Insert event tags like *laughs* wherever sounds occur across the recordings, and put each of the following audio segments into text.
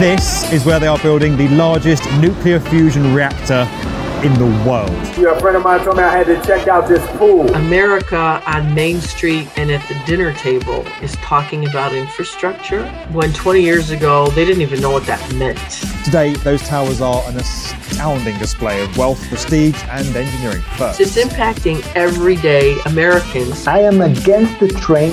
This is where they are building the largest nuclear fusion reactor in the world. Yeah, a friend of mine told me I had to check out this pool. America on Main Street and at the dinner table is talking about infrastructure when 20 years ago they didn't even know what that meant. Today, those towers are an astounding display of wealth, prestige, and engineering first. It's impacting everyday Americans. I am against the train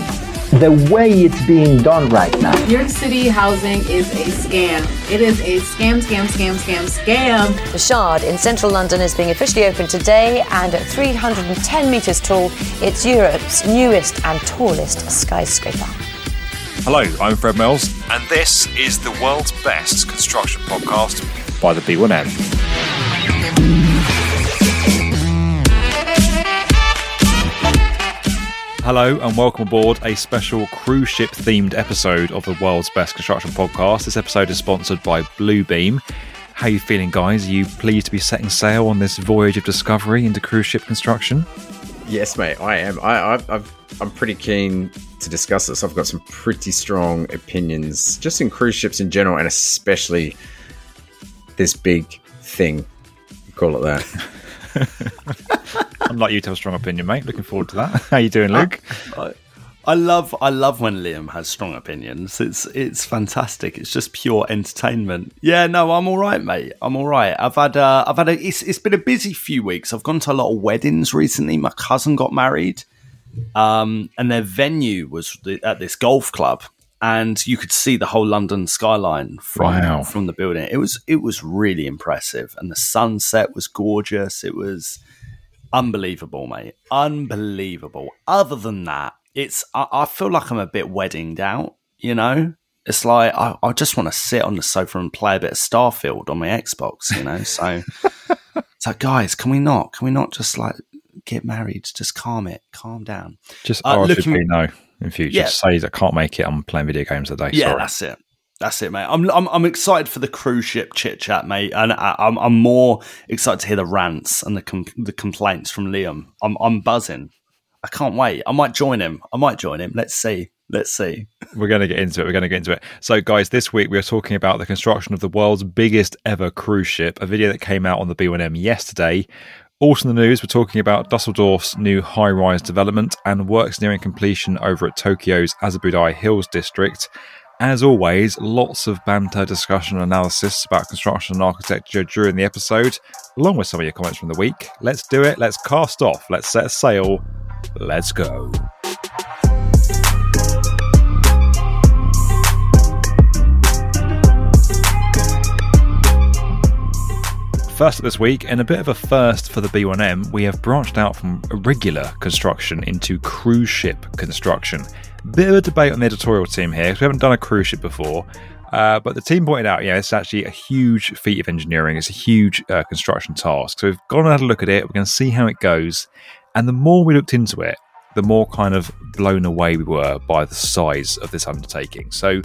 the way it's being done right now. New York City housing is a scam. It is a scam, scam, scam, scam, scam. The Shard in central London is being officially opened today, and at 310 metres tall, it's Europe's newest and tallest skyscraper. Hello, I'm Fred Mills, and this is the world's best construction podcast by the B1M. Hello and welcome aboard a special cruise ship themed episode of the world's best construction podcast. This episode is sponsored by Bluebeam. How are you feeling, guys? Are you pleased to be setting sail on this voyage of discovery into cruise ship construction? Yes, mate, I am. I, I've, I've, I'm pretty keen to discuss this. I've got some pretty strong opinions just in cruise ships in general, and especially this big thing. Call it that. *laughs* I'm like you to have a strong opinion, mate. Looking forward to that. *laughs* How you doing, uh, Luke? I, I love I love when Liam has strong opinions. It's it's fantastic. It's just pure entertainment. Yeah, no, I'm all right, mate. I'm all right. I've had uh, I've had a it's, it's been a busy few weeks. I've gone to a lot of weddings recently. My cousin got married, um, and their venue was at this golf club, and you could see the whole London skyline from Wow. from the building. It was it was really impressive, and the sunset was gorgeous. It was unbelievable, mate. Unbelievable. Other than that, it's I, I feel like I'm a bit weddinged out. You know, it's like I, I just want to sit on the sofa and play a bit of Starfield on my Xbox. You know, so *laughs* it's like, guys, can we not? Can we not just like get married? Just calm it, calm down. Just Uh, RSVP looking- no in future. Yeah. Say I can't make it. I'm playing video games today. Yeah, Sorry. that's it. That's it, mate. I'm, I'm I'm excited for the cruise ship chit chat, mate, and I, I'm I'm more excited to hear the rants and the com- the complaints from Liam. I'm I'm buzzing. I can't wait. I might join him. I might join him. Let's see. Let's see. We're going to get into it. We're going to get into it. So, guys, this week we're talking about the construction of the world's biggest ever cruise ship, a video that came out on the B1M yesterday. Also in the news, we're talking about Dusseldorf's new high rise development and works nearing completion over at Tokyo's Azabudai Hills district. As always, lots of banter, discussion, and analysis about construction and architecture during the episode, along with some of your comments from the week. Let's do it. Let's cast off. Let's set sail. Let's go. First this week, and a bit of a first for the B1M, we have branched out from regular construction into cruise ship construction. Bit of a debate on the editorial team here because we haven't done a cruise ship before. Uh, but the team pointed out, yeah, it's actually a huge feat of engineering. It's a huge uh, construction task. So we've gone and had a look at it. We're going to see how it goes. And the more we looked into it, the more kind of blown away we were by the size of this undertaking. So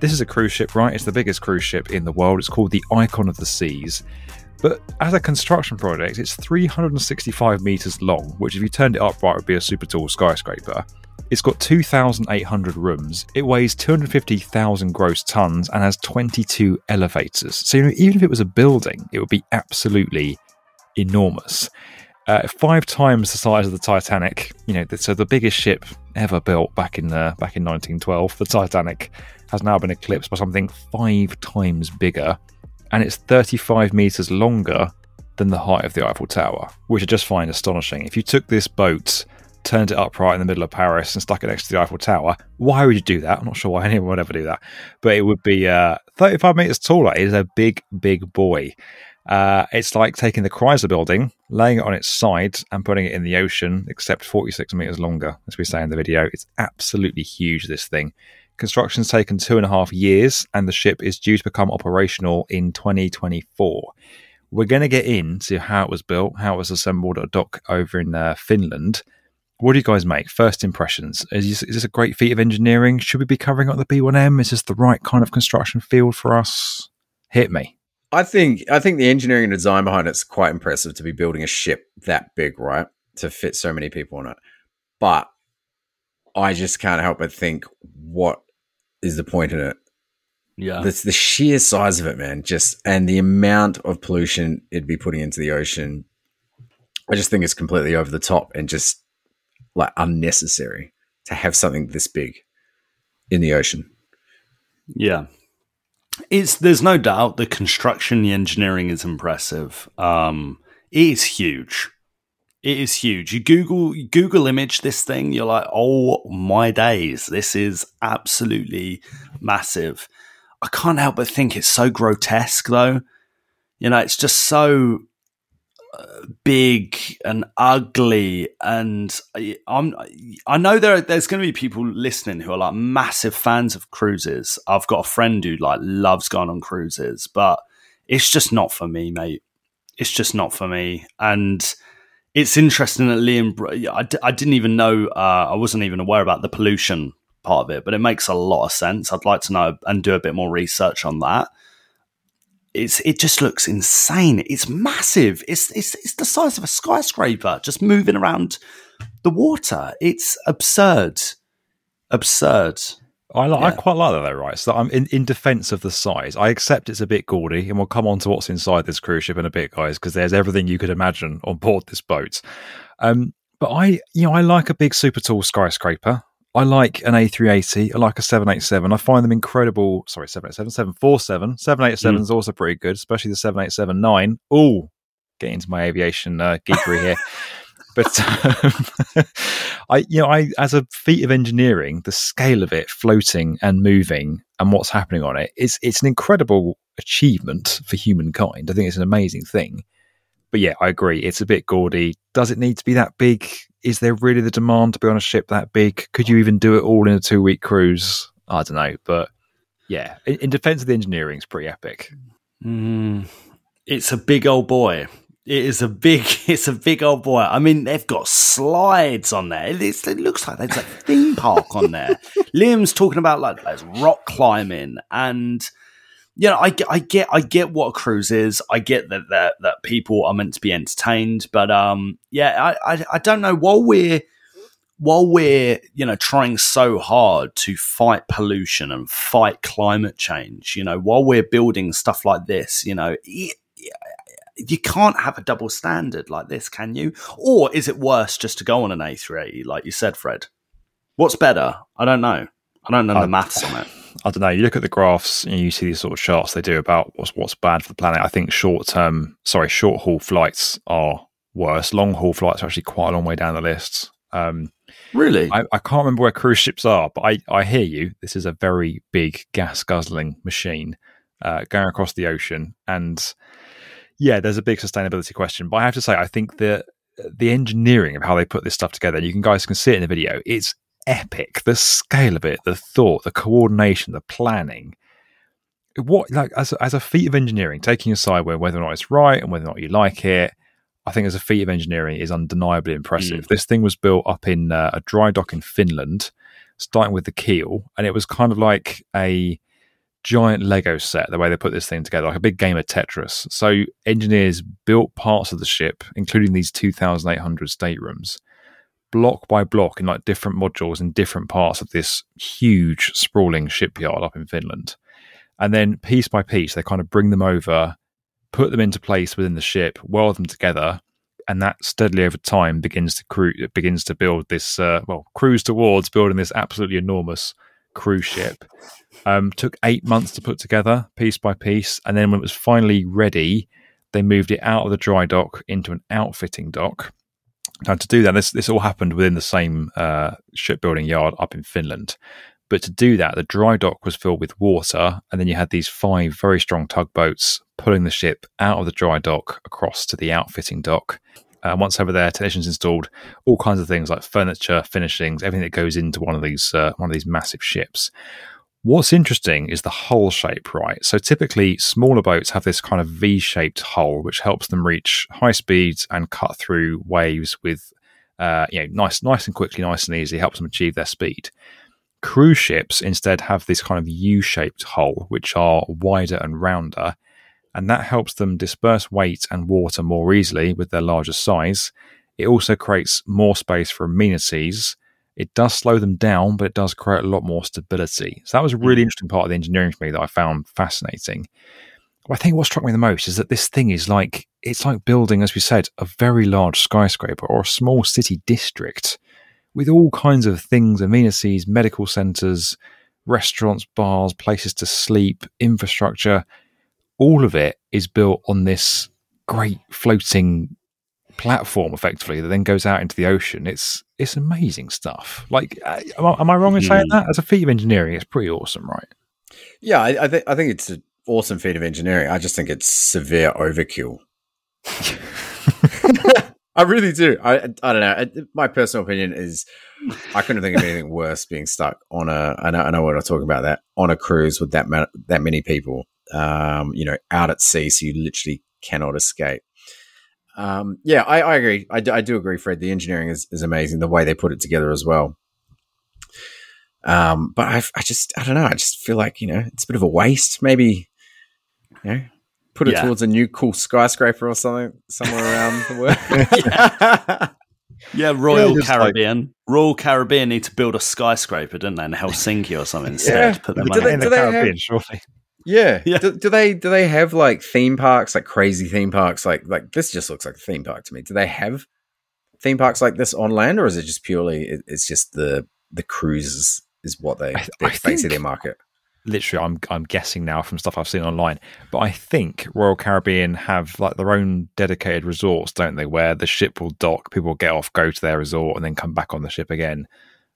this is a cruise ship, right? It's the biggest cruise ship in the world. It's called the Icon of the Seas. But as a construction project, it's 365 meters long, which, if you turned it upright, would be a super tall skyscraper. It's got 2,800 rooms. It weighs 250,000 gross tons and has 22 elevators. So you know, even if it was a building, it would be absolutely enormous. Uh, five times the size of the Titanic. You know, so the biggest ship ever built back in uh, back in 1912, the Titanic, has now been eclipsed by something five times bigger and it's 35 meters longer than the height of the Eiffel Tower, which I just find astonishing. If you took this boat, turned it upright in the middle of Paris, and stuck it next to the Eiffel Tower, why would you do that? I'm not sure why *laughs* anyone would ever do that, but it would be uh, 35 meters taller. It is a big, big boy. Uh, it's like taking the Chrysler building, laying it on its side, and putting it in the ocean, except 46 meters longer, as we say in the video. It's absolutely huge, this thing. Construction's taken two and a half years, and the ship is due to become operational in 2024. We're going to get into how it was built, how it was assembled at a dock over in uh, Finland. What do you guys make? First impressions. Is this, is this a great feat of engineering? Should we be covering up the B1M? Is this the right kind of construction field for us? Hit me. I think I think the engineering and design behind it's quite impressive to be building a ship that big, right? to fit so many people on it. But I just can't help but think, what is the point in it? Yeah. That's the sheer size of it, man. Just and the amount of pollution it'd be putting into the ocean. I just think it's completely over the top and just like unnecessary to have something this big in the ocean. Yeah. It's there's no doubt the construction, the engineering is impressive. Um, it is huge. It is huge. You Google you Google image this thing, you're like, oh my days, this is absolutely massive. I can't help but think it's so grotesque, though. You know, it's just so big and ugly, and I, I'm. I know there there's going to be people listening who are like massive fans of cruises. I've got a friend who like loves going on cruises, but it's just not for me, mate. It's just not for me, and it's interesting that Liam. I d- I didn't even know. Uh, I wasn't even aware about the pollution part of it, but it makes a lot of sense. I'd like to know and do a bit more research on that. It's it just looks insane. It's massive. It's it's it's the size of a skyscraper just moving around the water. It's absurd. Absurd. I, li- I quite like that though, right? So I'm in, in defense of the size. I accept it's a bit gaudy, and we'll come on to what's inside this cruise ship in a bit, guys, because there's everything you could imagine on board this boat. Um, but I, you know, I like a big super tall skyscraper. I like an A380. I like a 787. I find them incredible. Sorry, 787, 747. 787 is also pretty good, especially the 787 9. Oh, get into my aviation uh, geekery here. *laughs* But um, *laughs* I, you know, I as a feat of engineering, the scale of it floating and moving and what's happening on it, it's it's an incredible achievement for humankind. I think it's an amazing thing. But yeah, I agree. It's a bit gaudy. Does it need to be that big? Is there really the demand to be on a ship that big? Could you even do it all in a two week cruise? I don't know. But yeah, in, in defense of the engineering, it's pretty epic. Mm, it's a big old boy. It is a big. *laughs* It's a big old boy. I mean, they've got slides on there. It's, it looks like there's a theme park on there. *laughs* Liam's talking about like there's rock climbing, and you know, I, get- I get, I get what a cruise is. I get that that that people are meant to be entertained, but um, yeah, I, I, I don't know. While we're while we're you know trying so hard to fight pollution and fight climate change, you know, while we're building stuff like this, you know, it, you can't have a double standard like this, can you? Or is it worse just to go on an A380, like you said, Fred? What's better? I don't know. I don't know I- the maths on it. I don't know. You look at the graphs and you see these sort of charts they do about what's what's bad for the planet. I think short term, sorry, short haul flights are worse. Long haul flights are actually quite a long way down the list. Um, Really? I, I can't remember where cruise ships are, but I, I hear you. This is a very big gas guzzling machine uh, going across the ocean, and yeah, there's a big sustainability question. But I have to say, I think the the engineering of how they put this stuff together, and you can guys can see it in the video. It's epic. The scale of it, the thought, the coordination, the planning. What like as a, as a feat of engineering, taking aside where whether or not it's right and whether or not you like it, I think as a feat of engineering is undeniably impressive. This thing was built up in uh, a dry dock in Finland, starting with the keel, and it was kind of like a giant Lego set. The way they put this thing together, like a big game of Tetris. So engineers built parts of the ship, including these two thousand eight hundred staterooms, block by block in like different modules in different parts of this huge sprawling shipyard up in Finland. And then piece by piece, they kind of bring them over, put them into place within the ship, weld them together, and that steadily over time begins to cru- begins to build this uh, well cruise towards building this absolutely enormous cruise ship. Um, took eight months to put together, piece by piece, and then when it was finally ready, they moved it out of the dry dock into an outfitting dock. Now, to do that, this this all happened within the same uh, shipbuilding yard up in Finland. But to do that, the dry dock was filled with water, and then you had these five very strong tugboats pulling the ship out of the dry dock across to the outfitting dock. Uh, once over there, technicians installed all kinds of things like furniture, finishings, everything that goes into one of these uh, one of these massive ships. What's interesting is the hull shape, right? So typically, smaller boats have this kind of V-shaped hull, which helps them reach high speeds and cut through waves with, uh, you know, nice, nice and quickly, nice and easy. Helps them achieve their speed. Cruise ships instead have this kind of U-shaped hull, which are wider and rounder, and that helps them disperse weight and water more easily with their larger size. It also creates more space for amenities. It does slow them down, but it does create a lot more stability. So that was a really mm. interesting part of the engineering for me that I found fascinating. I think what struck me the most is that this thing is like it's like building, as we said, a very large skyscraper or a small city district with all kinds of things, amenities, medical centers, restaurants, bars, places to sleep, infrastructure. All of it is built on this great floating platform, effectively, that then goes out into the ocean. It's it's amazing stuff. Like, uh, am I, am I wrong in saying that? As a feat of engineering, it's pretty awesome, right? Yeah, I, I think I think it's an awesome feat of engineering. I just think it's severe overkill. *laughs* I really do. I I don't know. My personal opinion is I couldn't think of anything worse being stuck on a. I know, I know what I'm talking about. That on a cruise with that ma- that many people, um, you know, out at sea, so you literally cannot escape. Um, yeah, I, I agree. I, do- I do agree, Fred. The engineering is, is amazing. The way they put it together as well. Um, but I, I just, I don't know. I just feel like you know it's a bit of a waste. Maybe, you know, put it Yeah. towards a new cool skyscraper or something somewhere around the world. *laughs* *laughs* Yeah, Royal Yeah, just like- Caribbean. Royal Caribbean need to build a skyscraper, didn't they, in Helsinki or something instead? Yeah. Put their Do money they- in in. the have- Caribbean, surely. Yeah. Yeah. Do, do they do they have like theme parks, like crazy theme parks? Like like this just looks like a theme park to me. Do they have theme parks like this on land, or is it just purely it, it's just the the cruises is what they basically their market? literally I'm I'm guessing now from stuff I've seen online, but I think Royal Caribbean have like their own dedicated resorts, don't they? Where the ship will dock, people will get off, go to their resort, and then come back on the ship again.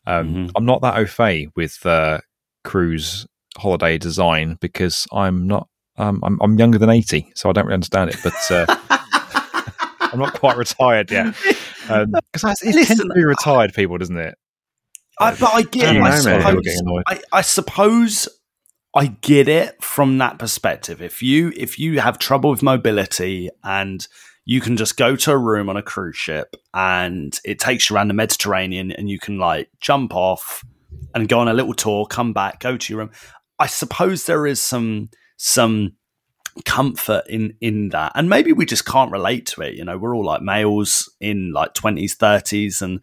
Um, Mhm. I'm not that au fait with uh, cruise holiday design because I'm not. Um, I'm, I'm younger than 80, so I don't really understand it. But uh, *laughs* I'm not quite retired yet. Because it tends Listen, to be retired people, doesn't it? I, but I get it. I suppose, People getting annoyed. I, I suppose I get it from that perspective. If you if you have trouble with mobility and you can just go to a room on a cruise ship and it takes you around the Mediterranean and you can like jump off and go on a little tour, come back, go to your room. I suppose there is some some comfort in in that and maybe we just can't relate to it you know we're all like males in like 20s 30s and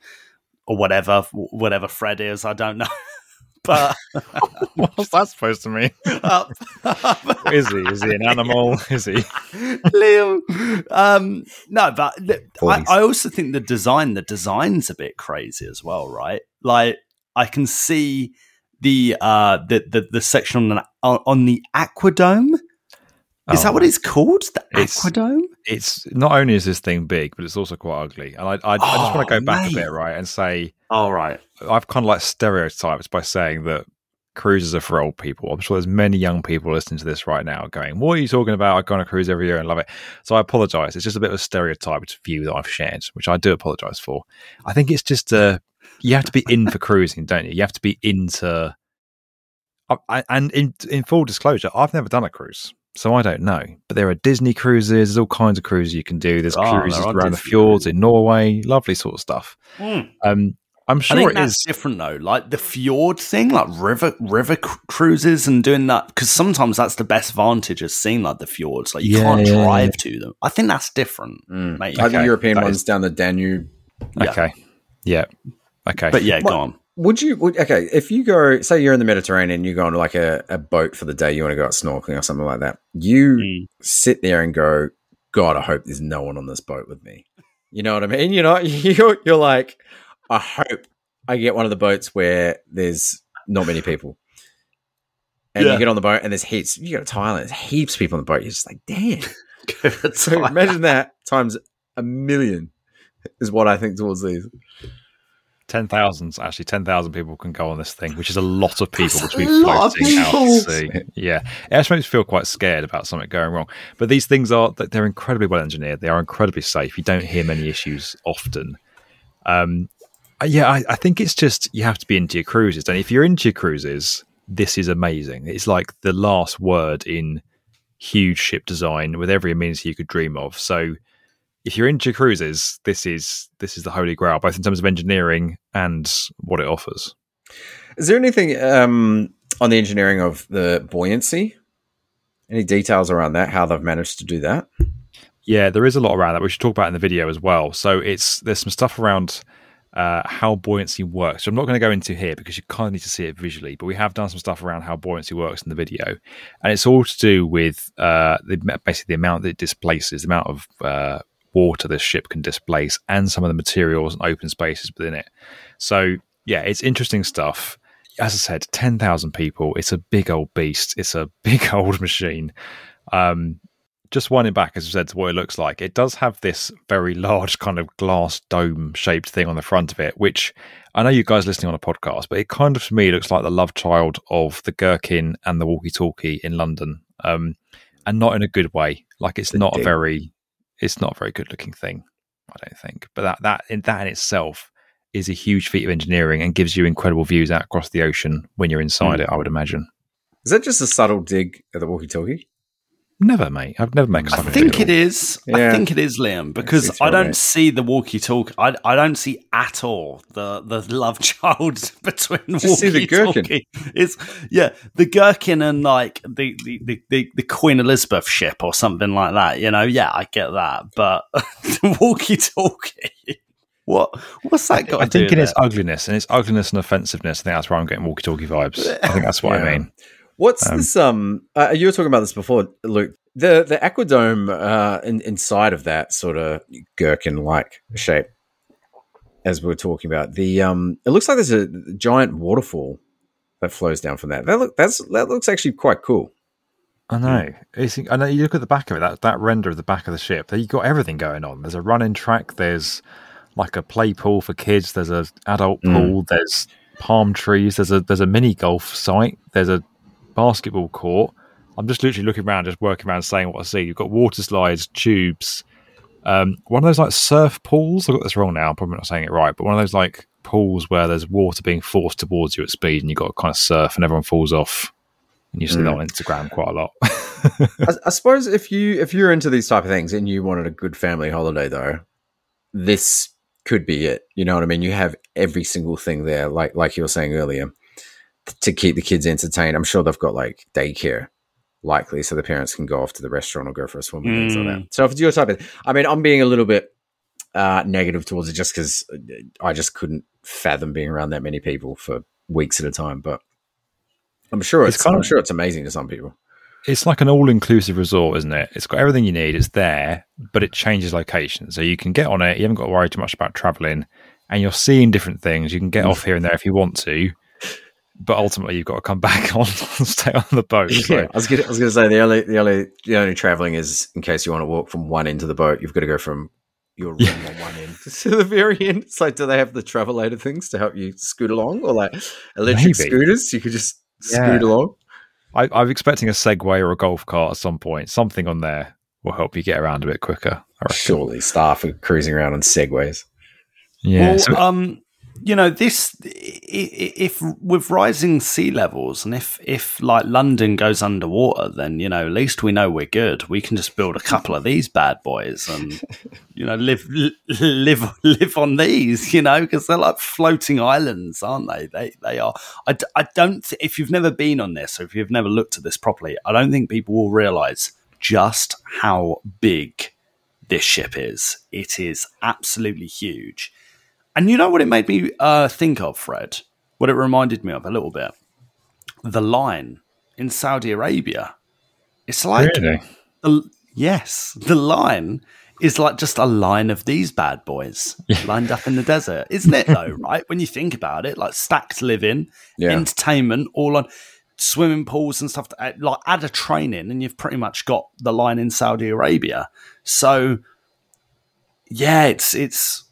or whatever whatever fred is i don't know *laughs* but *laughs* What's that supposed to mean? uh, Is he? Is he an animal? *laughs* Is he? Liam. Um, no, but I, I also think the design, the design's a bit crazy as well, right? Like I can see the uh the the, the section on the, on the aquadome. Is that what it's called? The Oh. It's- aquadome? it's not only is this thing big, but it's also quite ugly. And I, I, I just want Oh, to go back mate. a bit, right, and say All right. I've kind of like stereotyped by saying that cruises are for old people. I'm sure there's many young people listening to this right now going, "What are you talking about? I go on a cruise every year and love it." So I apologise. It's just a bit of a stereotyped view that I've shared, which I do apologise for. I think it's just uh, you have to be in for cruising, don't you? You have to be into. I, I, and in in full disclosure, I've never done a cruise. So I don't know, but there are Disney cruises. There's all kinds of cruises you can do. There's Oh, cruises are around the fjords cruises. in Norway, lovely sort of stuff. Hmm. Um, I'm I sure think it that's is. different though. Like the fjord thing, like river river cru- cruises and doing that because sometimes that's the best vantage of seeing like the fjords. Like you Yeah, can't yeah, drive to them. I think that's different, Mm. mate. Like the Okay, European that ones is- down the Danube. Yeah. Okay. Yeah. Okay. But yeah, go on. Would you? Would, okay, if you go, say you're in the Mediterranean, you go on like a, a boat for the day, you want to go out snorkeling or something like that. You Mm. sit there and go, God, I hope there's no one on this boat with me. You know what I mean? You know, *laughs* you're, you're like, I hope I get one of the boats where there's not many people. And Yeah. you get on the boat and there's heaps. You go to Thailand, there's heaps of people on the boat. You're just like, damn. *laughs* So imagine that times a million is what I think towards these. 10,000, actually 10,000 people can go on this thing, which is a lot of people That's which a lot of floating out people. to sea. Yeah. It actually makes me feel quite scared about something going wrong. But these things are, they're incredibly well engineered. They are incredibly safe. You don't hear many issues often. Um, uh, yeah, I, I think it's just you have to be into your cruises. And if you're into your cruises, this is amazing. It's like the last word in huge ship design with every amenity you could dream of. So if you're into cruises, this is this is the holy grail, both in terms of engineering and what it offers. Is there anything um, on the engineering of the buoyancy? Any details around that? How they've managed to do that? Yeah, there is a lot around that we should talk about in the video as well. So it's there's some stuff around uh, how buoyancy works. So I'm not going to go into here because you kind of need to see it visually, but we have done some stuff around how buoyancy works in the video, and it's all to do with uh, the, basically the amount that it displaces, the amount of uh, water this ship can displace, and some of the materials and open spaces within it. So yeah, it's interesting stuff. As I said, ten thousand people. It's a big old beast. It's a *laughs* big old machine. Um, just winding back, as I said, to what it looks like, it does have this very large kind of glass dome shaped thing on the front of it, which I know you guys listening on a podcast, but it kind of to me looks like the love child of the Gherkin and the walkie talkie in London. Um, and not in a good way. Like it's not a very it's not a very good looking thing, I don't think. But that that in that in itself is a huge feat of engineering and gives you incredible views out across the ocean when you're inside Mm. it, I would imagine. Is that just a subtle dig at the walkie-talkie? Never, mate. I've never made something. I think it is. I think it is, Liam, because seems I don't right. see the walkie talkie. I, I don't see at all the, the love *laughs* child between Just see the gherkin. walkie-talkie. It's yeah, the gherkin and like the the, the, the the Queen Elizabeth ship or something like that. You know, yeah, I get that, but *laughs* the walkie talkie. What what's that got? I to do think with in its ugliness and its ugliness and offensiveness, I think that's where I'm getting walkie talkie vibes. I think that's what I mean. What's Um, this? Um, uh, you were talking about this before, Luke. The the aquadome uh, in, inside of that sort of gherkin-like shape, as we were talking about, the um, it looks like there's a giant waterfall that flows down from that. That look that's that looks actually quite cool. I know. It's, I know. You look at the back of it. That that render of the back of the ship. There, you got everything going on. There's a running track. There's like a play pool for kids. There's a adult Mm. pool. There's palm trees. There's a there's a mini golf site. There's a basketball court. I'm just literally looking around, just working around, saying what I see. You've got water slides, tubes, um, one of those like surf pools. I got this wrong now. I'm probably not saying it right, but one of those like pools where there's water being forced towards you at speed, and you've got to kind of surf, and everyone falls off. And you see that Mm. on Instagram quite a lot. *laughs* I, *laughs* I suppose if you if you're into these type of things and you wanted a good family holiday though, this could be it. You know what I mean? You have every single thing there, like like you were saying earlier, to keep the kids entertained. I'm sure they've got like daycare, likely, so the parents can go off to the restaurant or go for a swim and things like Mm. that. So if it's your type of, I mean, I'm being a little bit uh, negative towards it just because I just couldn't fathom being around that many people for weeks at a time, but. I'm sure It's it's, kind I'm of- sure it's amazing to some people. It's like an all-inclusive resort, isn't it? It's got everything you need. It's there, but it changes location, so you can get on it. You haven't got to worry too much about traveling, and you're seeing different things. You can get off here and there if you want to, but ultimately you've got to come back *laughs* on stay on the boat. So Yeah, I was gonna, I was gonna say the only the only the only traveling is in case you want to walk from one end of the boat, you've got to go from your room on one end *laughs* to the very end. It's like, do they have the travelator things to help you scoot along, or like electric Maybe. scooters? You could just Yeah. scoot along. I, I'm expecting a Segway or a golf cart at some point. Something on there will help you get around a bit quicker. Surely, staff are cruising around on segways. Yeah. Well, so- um, you know, this if with rising sea levels and if if like London goes underwater, then you know at least we know we're good. We can just build a couple of these bad boys and *laughs* you know live live live on these. You know, because they're like floating islands, aren't they? They they are. i, I don't. Th- if you've never been on this or if you've never looked at this properly, I don't think people will realise just how big this ship is. It is absolutely huge. And you know what it made me uh, think of, Fred? What it reminded me of a little bit? The line in Saudi Arabia. It's like, Really? the, yes, the line is like just a line of these bad boys *laughs* lined up in the desert, isn't it? Though, *laughs* right? When you think about it, like stacked living, Yeah. entertainment, all on swimming pools and stuff. Like add a train in, and you've pretty much got the line in Saudi Arabia. So, yeah, it's it's.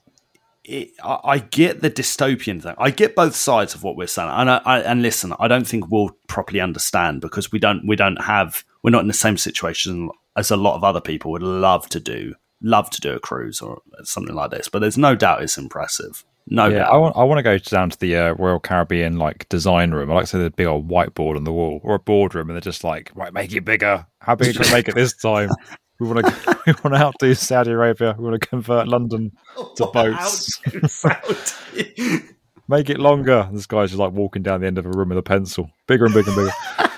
It, I, I get the dystopian thing. I get both sides of what we're saying, and I, I, and listen, I don't think we'll properly understand because we don't we don't have we're not in the same situation as a lot of other people would love to do love to do a cruise or something like this. But there's no doubt it's impressive. No yeah, doubt. I want I want to go down to the uh, Royal Caribbean like design room. I like to see the big old whiteboard on the wall or a boardroom, and they're just like, right, make it bigger. How big can we make it this time? *laughs* We want to *laughs* we want to outdo Saudi Arabia. We want to convert London *laughs* to boats. *laughs* Make it longer. This guy's just like walking down the end of a room with a pencil, bigger and bigger and bigger.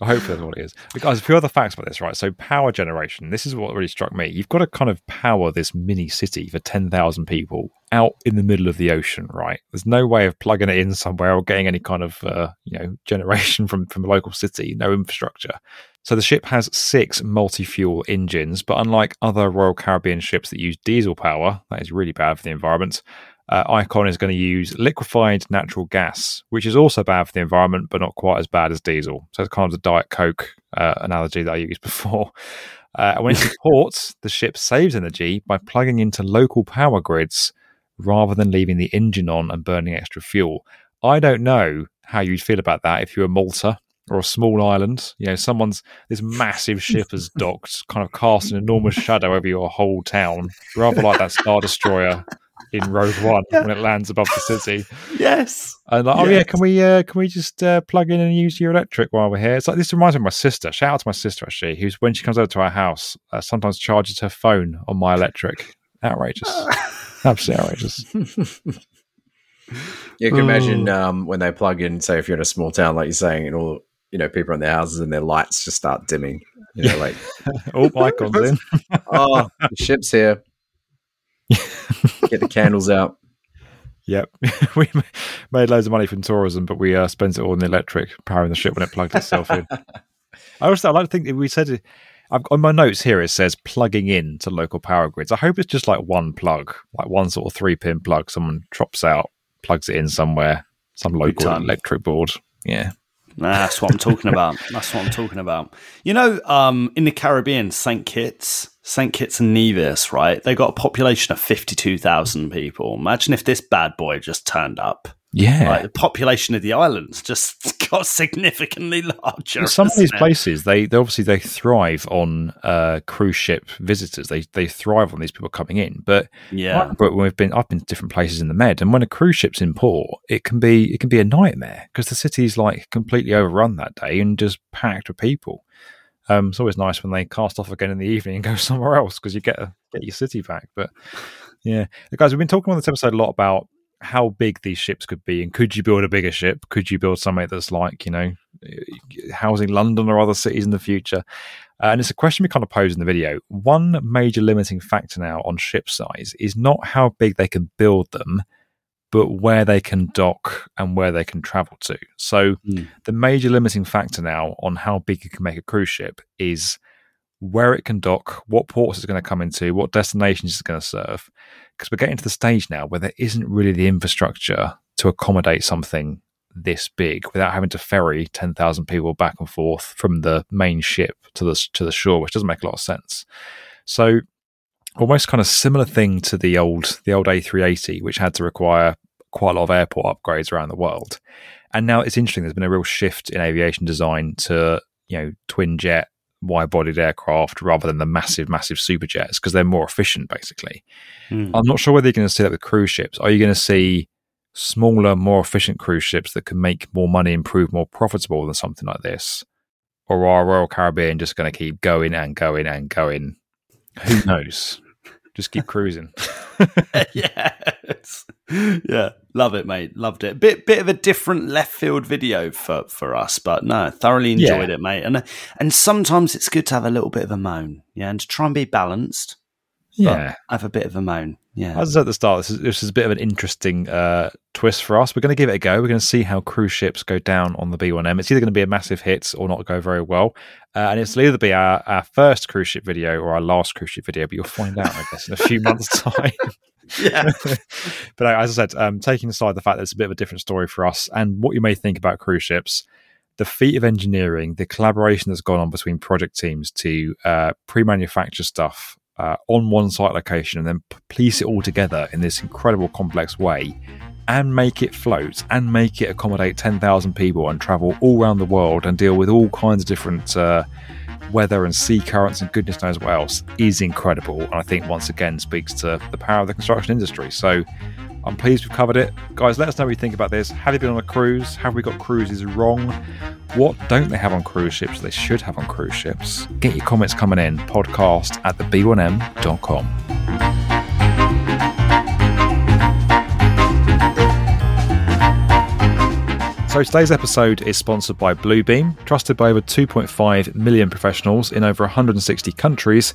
I hope that's what it is. But guys, a few other facts about this, right? So, power generation. This is what really struck me. You've got to kind of power this mini city for 10,000 people out in the middle of the ocean, right? There's no way of plugging it in somewhere or getting any kind of, uh, you know, generation from, from a local city, no infrastructure. So, the ship has six multi fuel engines, but unlike other Royal Caribbean ships that use diesel power, that is really bad for the environment uh, Icon is going to use liquefied natural gas, which is also bad for the environment, but not quite as bad as diesel. So it's kind of the Diet Coke uh, analogy that I used *laughs* before. Uh, when it's in *laughs* port, the ship saves energy by plugging into local power grids rather than leaving the engine on and burning extra fuel. I don't know how you'd feel about that if you were Malta or a small island. You know, someone's this massive ship has *laughs* docked, kind of cast an enormous shadow over your whole town, rather like that Star Destroyer in Rogue One when it lands above the city. Yes. And like, oh yeah, can we uh, can we just uh, plug in and use your electric while we're here? It's like this reminds me of my sister. Shout out to my sister actually, who's when she comes over to our house, uh, sometimes charges her phone on my electric. Outrageous, *laughs* absolutely outrageous. *laughs* You can imagine um, when they plug in, say, if you're in a small town, like you're saying, and all you know, people in their houses and their lights just start dimming. You know, like all *laughs* icons *laughs* in. oh, the ship's here. Get the candles out. *laughs* Yep, we made loads of money from tourism, but we uh, spent it all on the electric powering the ship when it plugged itself in. I also I like to think that we said I've, on my notes here it says plugging in to local power grids. I hope it's just like one plug, like one sort of three pin plug. Someone drops out, plugs it in somewhere, some local electric board. Yeah, that's what I'm talking about. That's what I'm talking about. You know, um, in the Caribbean, St. Kitts, St. Kitts and Nevis, right? They got a population of 52,000 people. Imagine if this bad boy just turned up. Yeah. Like, the population of the islands just *laughs* got significantly larger. Some of these it? places, they, they obviously they thrive on uh, cruise ship visitors. They they thrive on these people coming in. But yeah, but when we've been I've been to different places in the Med, and when a cruise ship's in port, it can be it can be a nightmare because the city's like completely overrun that day and just packed with people. Um, it's always nice when they cast off again in the evening and go *laughs* somewhere else because you get a, get your city back. But yeah, guys, we've been talking on this episode a lot about how big these ships could be and could you build a bigger ship could you build something that's like you know housing london or other cities in the future uh, and it's a question we kind of pose in the video one major limiting factor now on ship size is not how big they can build them but where they can dock and where they can travel to so mm. the major limiting factor now on how big you can make a cruise ship is where it can dock, what ports it's going to come into, what destinations it's going to serve. Because we're getting to the stage now where there isn't really the infrastructure to accommodate something this big without having to ferry 10,000 people back and forth from the main ship to the to the shore, which doesn't make a lot of sense. So almost kind of similar thing to the old the old A380, which had to require quite a lot of airport upgrades around the world. And now it's interesting. There's been a real shift in aviation design to you know twin jet wide bodied aircraft rather than the massive, massive super jets because they're more efficient, basically. Mm. I'm not sure whether you're going to see that with cruise ships. Are you going to see smaller, more efficient cruise ships that can make more money and prove more profitable than something like this? Or are Royal Caribbean just going to keep going and going and going? Who knows? Just keep cruising. *laughs* yes. Yeah, love it, mate. Loved it. Bit bit of a different left field video for for us, but no, thoroughly enjoyed Yeah. it, mate. And and sometimes it's good to have a little bit of a moan, yeah, and to try and be balanced. But I have a bit of a moan, yeah. As I said at the start, this is, this is a bit of an interesting uh, twist for us. We're going to give it a go. We're going to see how cruise ships go down on the B1M. It's either going to be a massive hit or not go very well. Uh, and it's either be our, our first cruise ship video or our last cruise ship video, but you'll find out, I guess, in a few months' *laughs* time. yeah, *laughs* but uh, as I said, um, taking aside the fact that it's a bit of a different story for us and what you may think about cruise ships, the feat of engineering, the collaboration that's gone on between project teams to uh, pre-manufacture stuff uh, on one site location and then piece it all together in this incredible complex way and make it float and make it accommodate 10,000 people and travel all around the world and deal with all kinds of different uh, weather and sea currents and goodness knows what else is incredible. And I think once again speaks to the power of the construction industry. So I'm pleased we've covered it. Guys, let us know what you think about this. Have you been on a cruise? Have we got cruises wrong? What don't they have on cruise ships they should have on cruise ships? Get your comments coming in. Podcast at the B1M.com. So today's episode is sponsored by Bluebeam, trusted by over 2.5 million professionals in over 160 countries.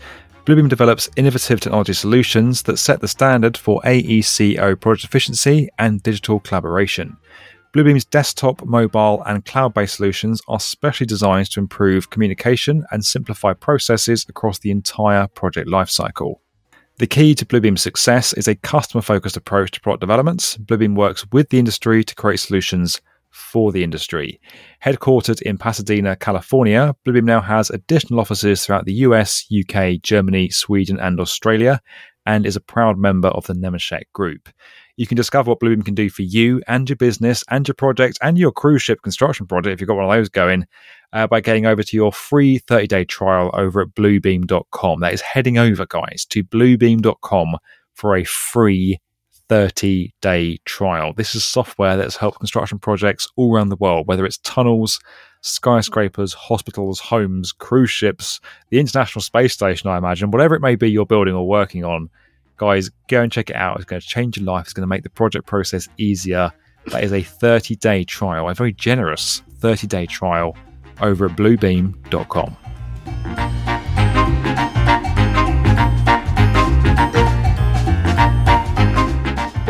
Bluebeam develops innovative technology solutions that set the standard for AECO project efficiency and digital collaboration. Bluebeam's desktop, mobile, and cloud based solutions are specially designed to improve communication and simplify processes across the entire project lifecycle. The key to Bluebeam's success is a customer focused approach to product developments. Bluebeam works with the industry to create solutions for the industry. Headquartered in Pasadena, California, Bluebeam now has additional offices throughout the US, UK, Germany, Sweden, and Australia, and is a proud member of the Nemetschek Group. You can discover what Bluebeam can do for you and your business and your project and your cruise ship construction project if you've got one of those going uh, by getting over to your free 30 day trial over at bluebeam.com. That is heading over, guys, to bluebeam.com for a free 30 day trial. This is software that's helped construction projects all around the world, whether it's tunnels, skyscrapers, hospitals, homes, cruise ships, the International Space Station, I imagine, whatever it may be you're building or working on guys, go and check it out. It's going to change your life. It's going to make the project process easier. That is a 30 day trial, a very generous 30 day trial over at bluebeam.com.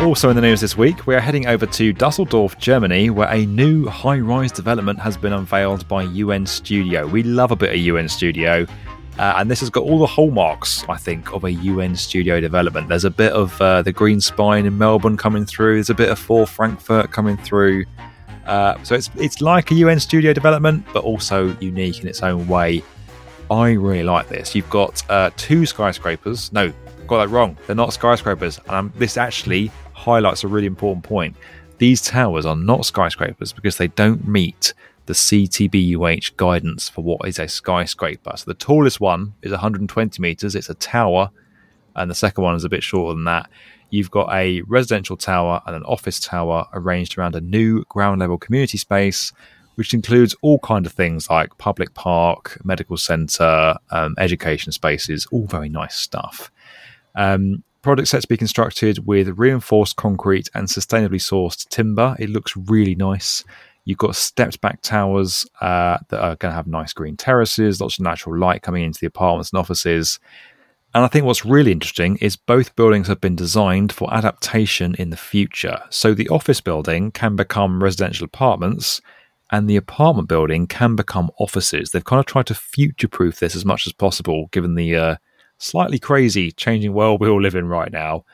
Also in the news this week, we are heading over to Dusseldorf, Germany, where a new high rise development has been unveiled by UNStudio. We love a bit of UNStudio. Uh, and this has got all the hallmarks, I think, of a UNStudio development. There's a bit of uh, the Green Spine in Melbourne coming through. There's a bit of FOUR Frankfurt coming through. Uh, so it's it's like a UNStudio development, but also unique in its own way. I really like this. You've got uh, two skyscrapers. No, got that wrong. They're not skyscrapers. And um, this actually highlights a really important point. These towers are not skyscrapers because they don't meet the CTBUH guidance for what is a skyscraper. So the tallest one is 120 meters, it's a tower, and the second one is a bit shorter than that. You've got a residential tower and an office tower arranged around a new ground level community space, which includes all kind of things like public park, medical centre, um, education spaces, all very nice stuff. Um, Project set to be constructed with reinforced concrete and sustainably sourced timber. It looks really nice. You've got stepped back towers uh, that are going to have nice green terraces, lots of natural light coming into the apartments and offices. And I think what's really interesting is both buildings have been designed for adaptation in the future. So the office building can become residential apartments, and the apartment building can become offices. They've kind of tried to future proof this as much as possible, given the uh, slightly crazy changing world we all live in right now.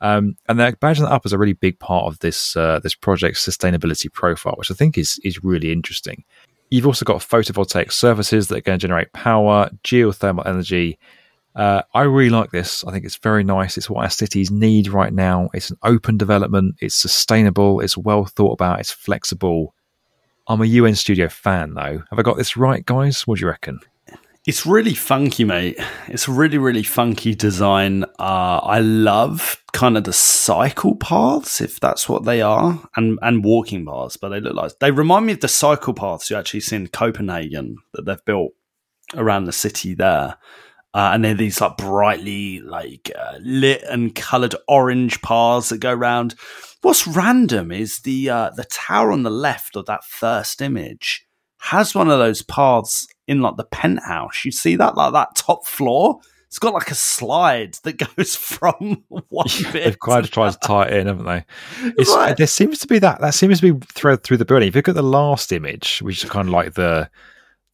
Um, and they're badging that up as a really big part of this uh, this project's sustainability profile, which I think is is really interesting. You've also got photovoltaic surfaces that are going to generate power, geothermal energy. Uh, I really like this. I think it's very nice. It's what our cities need right now. It's an open development. It's sustainable. It's well thought about. It's flexible. I'm a UNStudio fan, though. Have I got this right, guys? What do you reckon? It's really funky, mate. It's really, really funky design. Uh, I love kind of the cycle paths, if that's what they are, and and walking paths. But they look like they remind me of the cycle paths you actually see in Copenhagen that they've built around the city there. Uh, and they're these like brightly like uh, lit and coloured orange paths that go around. What's random is the uh, the tower on the left of that first image has one of those paths in like the penthouse. You see that like that top floor. It's got like a slide that *laughs* goes from *laughs* one bit. They've quite tried to tie it in, haven't they? It's, right. There seems to be that. That seems to be thread through the building. If you look at the last image, which is kind of like the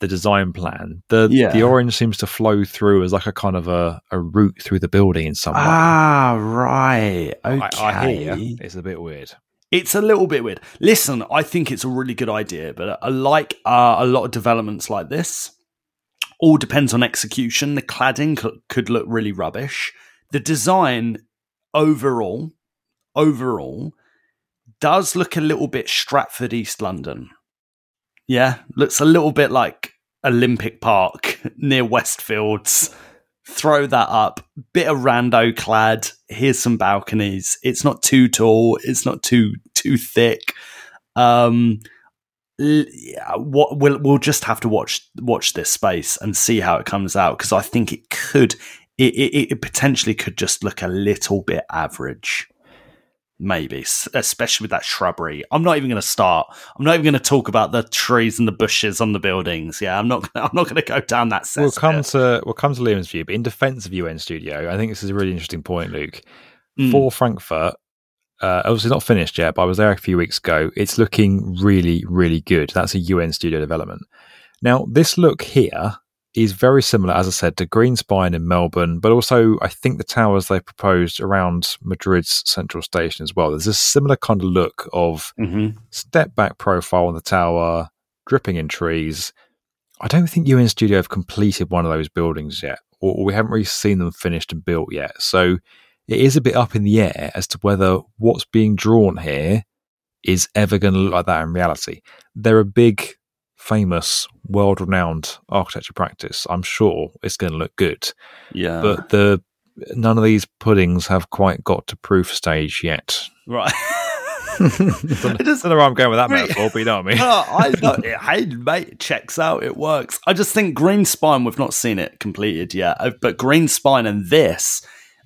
the design plan, the yeah. the orange seems to flow through as like a kind of a, a route through the building in some way. Ah, right. Okay. I, I hear you. It's a bit weird. It's a little bit weird. Listen, I think it's a really good idea, but I like uh, a lot of developments like this. All depends on execution. The cladding could, could look really rubbish. The design overall, overall, does look a little bit Stratford East London. Yeah, looks a little bit like Olympic Park *laughs* near Westfields throw that up. Bit of rando clad. Here's some balconies. It's not too tall. It's not too too thick. Um, yeah, what we'll we'll just have to watch watch this space and see how it comes out because I think it could it, it, it potentially could just look a little bit average. Maybe, especially with that shrubbery. I'm not even going to start. I'm not even going to talk about the trees and the bushes on the buildings. Yeah, I'm not. *laughs* I'm not going to go down that. We'll come to we'll come to Liam's view, but in defence of UNStudio, I think this is a really interesting point, Luke. Mm. FOUR Frankfurt, uh, obviously not finished yet, but I was there a few weeks ago. It's looking really, really good. That's a UNStudio development. Now, this look here is very similar, as I said, to Green Spine in Melbourne, but also I think the towers they proposed around Madrid's central station as well. There's a similar kind of look of Mhm. step back profile on the tower, dripping in trees. I don't think UNStudio have completed one of those buildings yet, or we haven't really seen them finished and built yet. So it is a bit up in the air as to whether what's being drawn here is ever going to look like that in reality. They're a big, famous, world renowned architecture practice. I'm sure it's going to look good. Yeah, But the none of these puddings have quite got to proof stage yet. right. I don't know where I'm going with that metaphor, but you know what I mean. No, I know. *laughs* it- Hey, mate, it checks out. It works. I just think Green Spine, we've not seen it completed yet, uh, but Green Spine and this,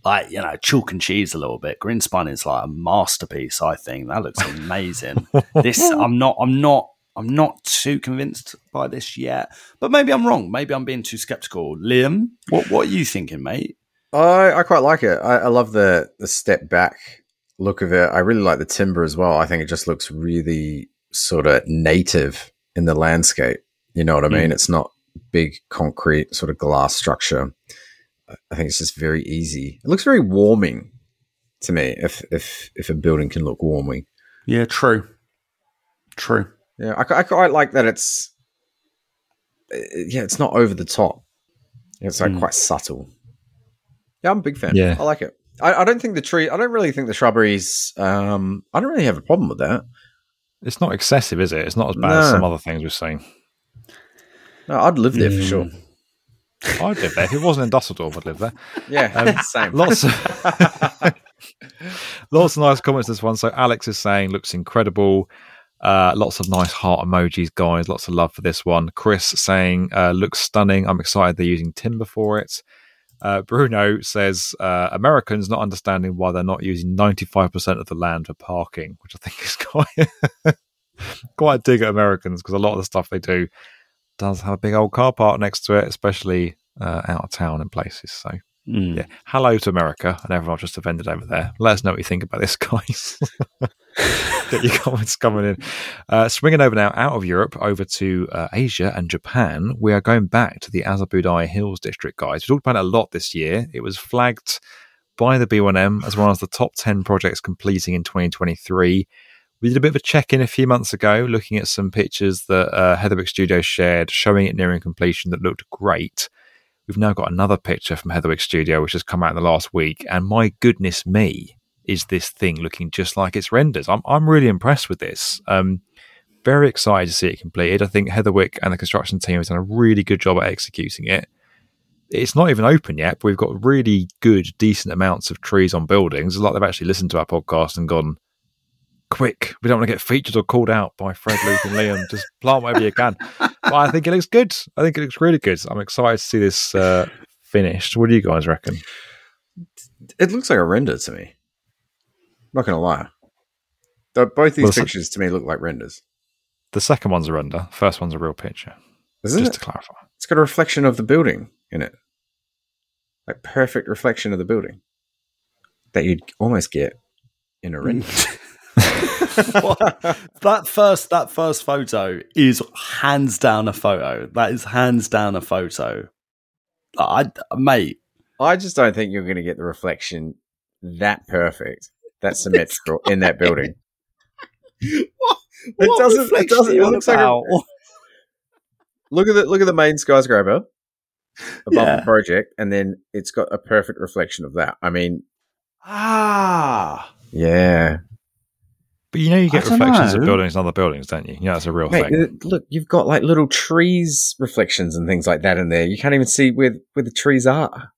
like, you know, chalk and cheese a little bit. Green Spine is like a masterpiece, I think. That looks amazing. *laughs* this, I'm not, I'm not, I'm not too convinced by this yet, but maybe I'm wrong. Maybe I'm being too skeptical. Liam, what, what are you thinking, mate? I, I quite like it. I, I love the the step back look of it. I really like the timber as well. I think it just looks really sort of native in the landscape. You know what I hmm. mean? It's not big concrete sort of glass structure. I- I think it's just very easy. It looks very warming to me. If if if a building can look warming, Yeah, true. True. Yeah, I, I quite like that. It's yeah, it's not over the top. It's like Mm. quite subtle. Yeah, I'm a big fan. Yeah. I like it. I, I don't think the tree. I don't really think the shrubberies. Um, I don't really have a problem with that. It's not excessive, is it? It's not as bad as some other things we've seen. No, I'd live there for sure. *laughs* I'd live there. If it wasn't in Dusseldorf, I'd live there. Yeah, Um, *laughs* same. Lots of *laughs* lots of nice comments this one. So Alex is saying looks incredible. Uh, lots of nice heart emojis, guys. Lots of love for this one. Chris saying uh, looks stunning. I'm excited they're using timber for it. Uh, Bruno says uh, Americans not understanding why they're not using 95% of the land for parking, which I think is *laughs* quite quite a dig at Americans because a lot of the stuff they do does have a big old car park next to it, especially uh, out of town and places. So Mm. yeah, hello to America and everyone just offended over there. Let us know what you think about this, *laughs* guys. Get your comments coming in. Uh, swinging over now out of Europe over to uh, Asia and Japan. We are going back to the Azabudai Hills district, guys. We talked about it a lot this year. It was flagged by the B1M as one of the top 10 projects completing in 2023. We did a bit of a check in a few months ago, looking at some pictures that uh, Heatherwick Studios shared showing it nearing completion that looked great. We've now got another picture from Heatherwick Studio, which has come out in the last week. And my goodness me, is this thing looking just like its renders? I'm, I'm really impressed with this. Um, very excited to see it completed. I think Heatherwick and the construction team has done a really good job at executing it. It's not even open yet, but we've got really good, decent amounts of trees on buildings. It's like they've actually listened to our podcast and gone, quick, we don't want to get featured or called out by Fred, Luke, and Liam. Just plant whatever you can. But I think it looks good. I think it looks really good. I'm excited to see this uh, finished. What do you guys reckon? It looks like a render to me. Not gonna lie. Though Both these Well, pictures to me look like renders. The second one's a render. First one's a real picture. Isn't just it? to clarify. It's got a reflection of the building in it. Like perfect reflection of the building. That you'd almost get in a *laughs* render. *laughs* that first that first photo is hands down a photo. That is hands down a photo. I, mate, I just don't think you're gonna get the reflection that perfect, that *laughs* symmetrical in that building. *laughs* what, It doesn't- it doesn't- it looks like a- *laughs* Look at the look at the main skyscraper above Yeah. the project, and then it's got a perfect reflection of that. I mean, ah, yeah, But you know, you get don't reflections of buildings in other buildings, don't you? You know, that's a real Mate, thing. uh, look, you've got like little trees reflections and things like that in there. You can't even see where where the trees are.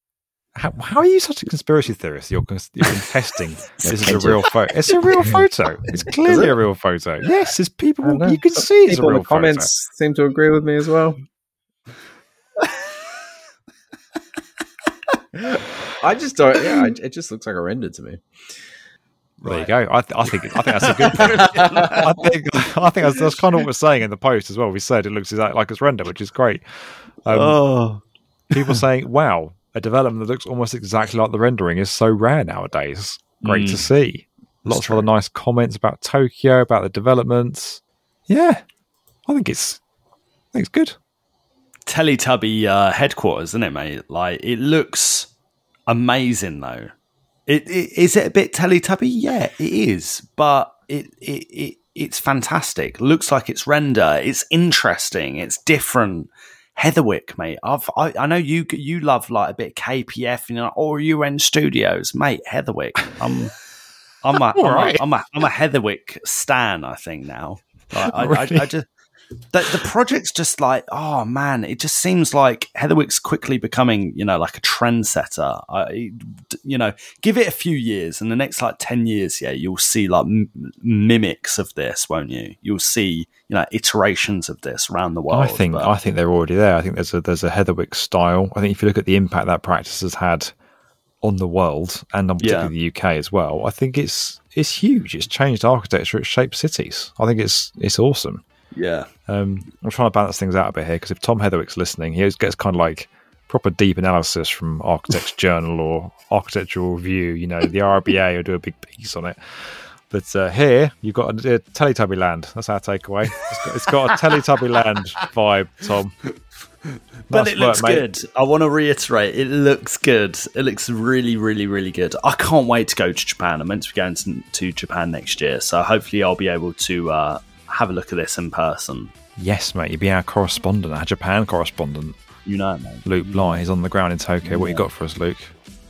How, how are you such a conspiracy theorist? You're, you're contesting *laughs* this is a real photo. It's a real photo. It's *laughs* clearly a real photo. *gasps* Yes, it's people. I don't know. You can Some see it's a People in real the comments seem to agree with me as well. *laughs* I just don't. Yeah, it- it just looks like a render to me. There you go. I, th- I think I think that's a good Point. I think I think that's, that's kind of what we're saying in the post as well. We said it looks exactly like it's rendered, which is great. Um, oh, people saying, "Wow, a development that looks almost exactly like the rendering is so rare nowadays." Great to Mm. see. Lots of other nice comments about Tokyo, about the developments. Yeah, I think it's I think it's good. Teletubby uh, headquarters, isn't it, mate? Like it looks amazing, though. It, it is it a bit Teletubby? Yeah, it is, but it it, it it's fantastic. Looks like it's render. It's interesting. It's different. Heatherwick, mate. I've, I I know you you love like a bit KPF, you know, or UNStudios, mate. Heatherwick. I'm I'm a, *laughs* I'm, Right. a, I'm a I'm a Heatherwick stan. I think now. Like, I? I, I just the, the project's just like, oh man, it just seems like Heatherwick's quickly becoming, you know, like a trendsetter. I, you know, give it a few years, and the next like ten years, yeah, you'll see like m- mimics of this, won't you? You'll see, you know, iterations of this around the world. I think but- I think they're already there. I think there's a there's a Heatherwick style. I think if you look at the impact that practice has had on the world and on particularly the UK as well, I think it's it's huge. It's changed architecture. It's shaped cities. I think it's it's awesome. Yeah, Um, I'm trying to balance things out a bit here because if Tom Heatherwick's listening, he always gets kind of like proper deep analysis from Architects *laughs* Journal or Architectural Review. You know, the RIBA will do a big piece on it. But uh, here you've got a, a Teletubby Land. That's our takeaway. It's got, it's got a Teletubby Land vibe, Tom. but Nice it work, looks mate. good. I want to reiterate, it looks good. It looks really, really, really good. I can't wait to go to Japan. I'm meant to be going to, to Japan next year, so hopefully I'll be able to uh, have a look at this in person. Yes, mate. You'd be our correspondent, our Japan correspondent, You know, it, mate. Luke Bly. He's on the ground in Tokyo. What you got for us, Luke?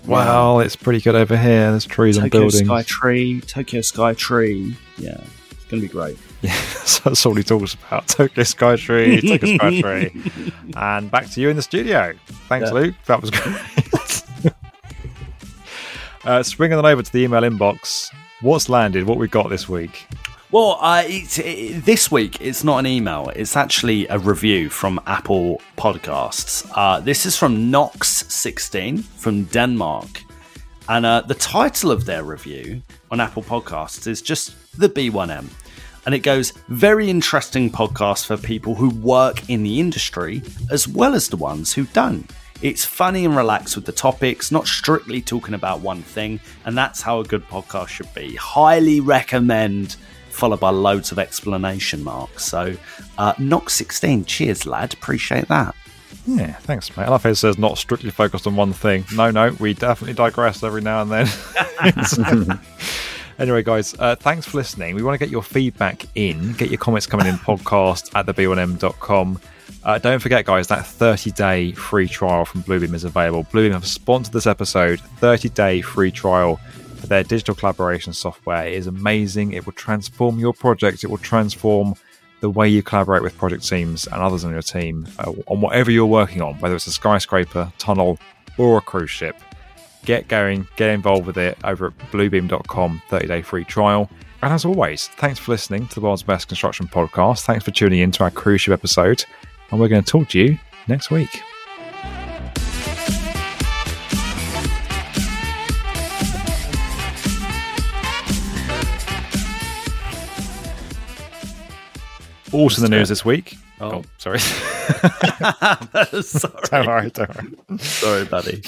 Well, it's pretty good over here. There's trees and Tokyo buildings. Sky Tree, Tokyo Skytree. Yeah, it's gonna be great. *laughs* Yeah, so that's all he talks about. Tokyo Skytree, Tokyo Sky *laughs* Tree. And back to you in the studio. Thanks, Yeah. Luke. That was great. *laughs* uh, swinging on over to the email inbox. What's landed? What we got this week? Well, uh, it, this week it's not an email; it's actually a review from Apple Podcasts. Uh, this is from NOX16 from Denmark, and uh, the title of their review on Apple Podcasts is just the B1M. And it goes, very interesting podcast for people who work in the industry as well as the ones who don't. It's funny and relaxed with the topics, not strictly talking about one thing, and that's how a good podcast should be. Highly recommend, followed by loads of explanation marks. So, uh, NOX 16, cheers, lad. Appreciate that. Yeah, thanks, mate. I love how it says not strictly focused on one thing. No, no, we definitely digress every now and then. *laughs* anyway, guys, uh, thanks for listening. We want to get your feedback in, get your comments coming in podcast at theb1m.com. Uh, don't forget, guys, that 30 day free trial from Bluebeam is available. Bluebeam have sponsored this episode, 30 day free trial their digital collaboration software. Is amazing. It will transform your project, it will transform the way you collaborate with project teams and others on your team uh, on whatever you're working on, whether it's a skyscraper, tunnel, or a cruise ship. Get going, get involved with it over at bluebeam.com, 30 day free trial. And as always, thanks for listening to the world's best construction podcast. Thanks for tuning in to our cruise ship episode. And we're going to talk to you next week. Also in the news this week. Oh. Oh, sorry. Sorry. *laughs* *laughs* don't worry, don't worry. Sorry, buddy.